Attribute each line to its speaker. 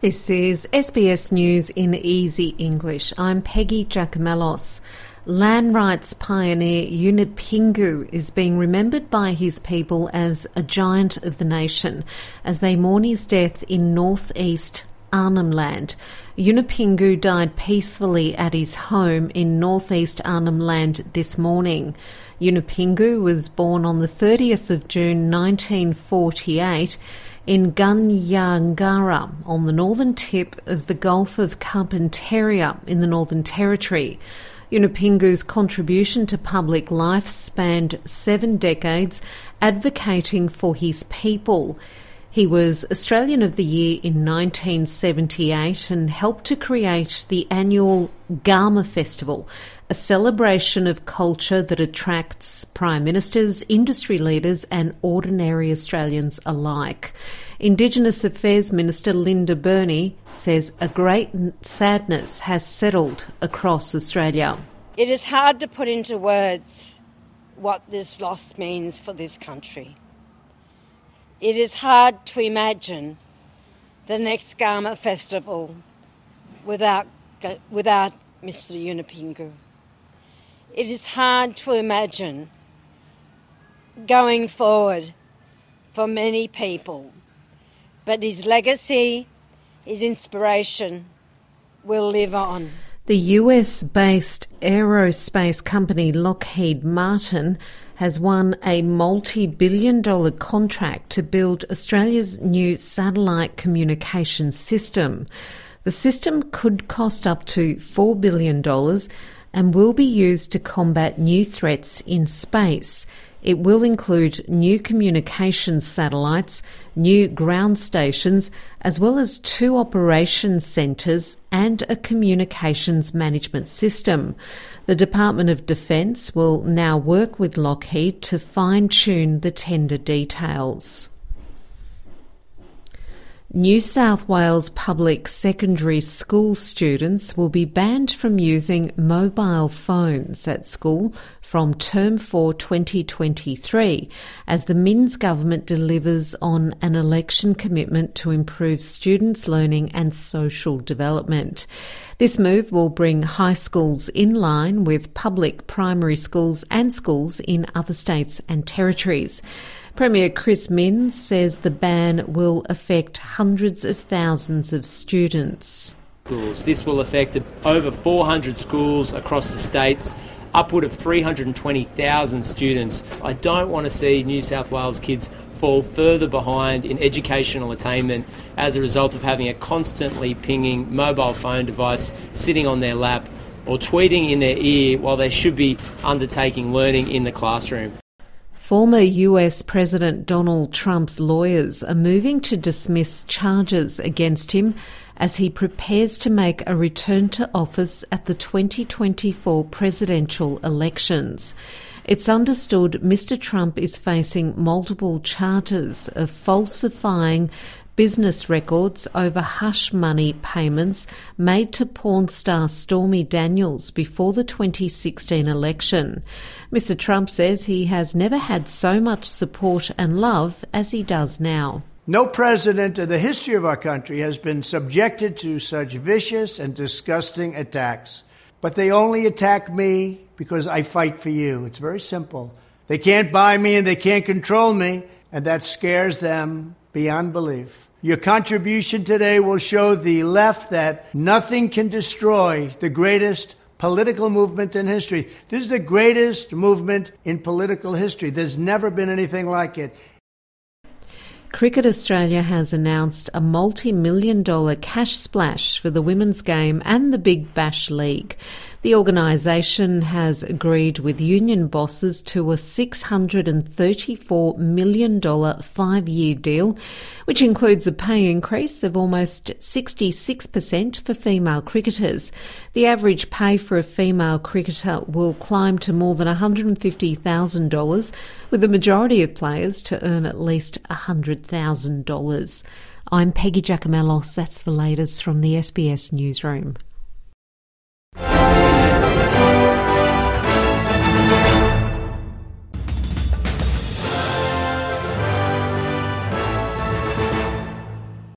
Speaker 1: This is SBS News in Easy English. I'm Peggy Giakoumelos. Land rights pioneer Yunupingu is being remembered by his people as a giant of the nation as they mourn his death in northeast Arnhem Land. Yunupingu died peacefully at his home in northeast Arnhem Land this morning. Yunupingu was born on the 30th of June 1948 in Gunyangara on the northern tip of the Gulf of Carpentaria in the Northern Territory. Yunupingu's contribution to public life spanned seven decades, advocating for his people. He was Australian of the Year in 1978 and helped to create the annual Garma Festival, a celebration of culture that attracts prime ministers, industry leaders, and ordinary Australians alike. Indigenous Affairs Minister Linda Burney says a great sadness has settled across Australia.
Speaker 2: It is hard to put into words what this loss means for this country. It is hard to imagine the next Garma festival without, without Mr. Yunupingu. It is hard to imagine going forward for many people, but his legacy, his inspiration will live on.
Speaker 1: The US based aerospace company Lockheed Martin has won a multi billion dollar contract to build Australia's new satellite communication system. The system could cost up to $4 billion and will be used to combat new threats in space. It will include new communications satellites, new ground stations, as well as two operations centres and a communications management system. The Department of Defence will now work with Lockheed to fine tune the tender details. New South Wales public secondary school students will be banned from using mobile phones at school from term 4 2023 as the Minns government delivers on an election commitment to improve students' learning and social development. This move will bring high schools in line with public primary schools and schools in other states and territories. Premier Chris Minns says the ban will affect hundreds of thousands of students.
Speaker 3: This will affect over 400 schools across the states, upward of 320,000 students. I don't want to see New South Wales kids fall further behind in educational attainment as a result of having a constantly pinging mobile phone device sitting on their lap or tweeting in their ear while they should be undertaking learning in the classroom.
Speaker 1: Former US President Donald Trump's lawyers are moving to dismiss charges against him as he prepares to make a return to office at the 2024 presidential elections. It's understood Mr. Trump is facing multiple charges of falsifying business records over hush money payments made to porn star Stormy Daniels before the 2016 election. Mr. Trump says he has never had so much support and love as he does now.
Speaker 4: No president in the history of our country has been subjected to such vicious and disgusting attacks. But they only attack me because I fight for you. It's very simple. They can't buy me and they can't control me, and that scares them beyond belief. Your contribution today will show the left that nothing can destroy the greatest political movement in history. This is the greatest movement in political history. There's never been anything like it.
Speaker 1: Cricket Australia has announced a multi million dollar cash splash for the women's game and the Big Bash League. The organisation has agreed with union bosses to a $634 million five year deal, which includes a pay increase of almost 66% for female cricketers. The average pay for a female cricketer will climb to more than $150,000, with the majority of players to earn at least $100,000. I'm Peggy Giakoumelos. That's the latest from the SBS Newsroom.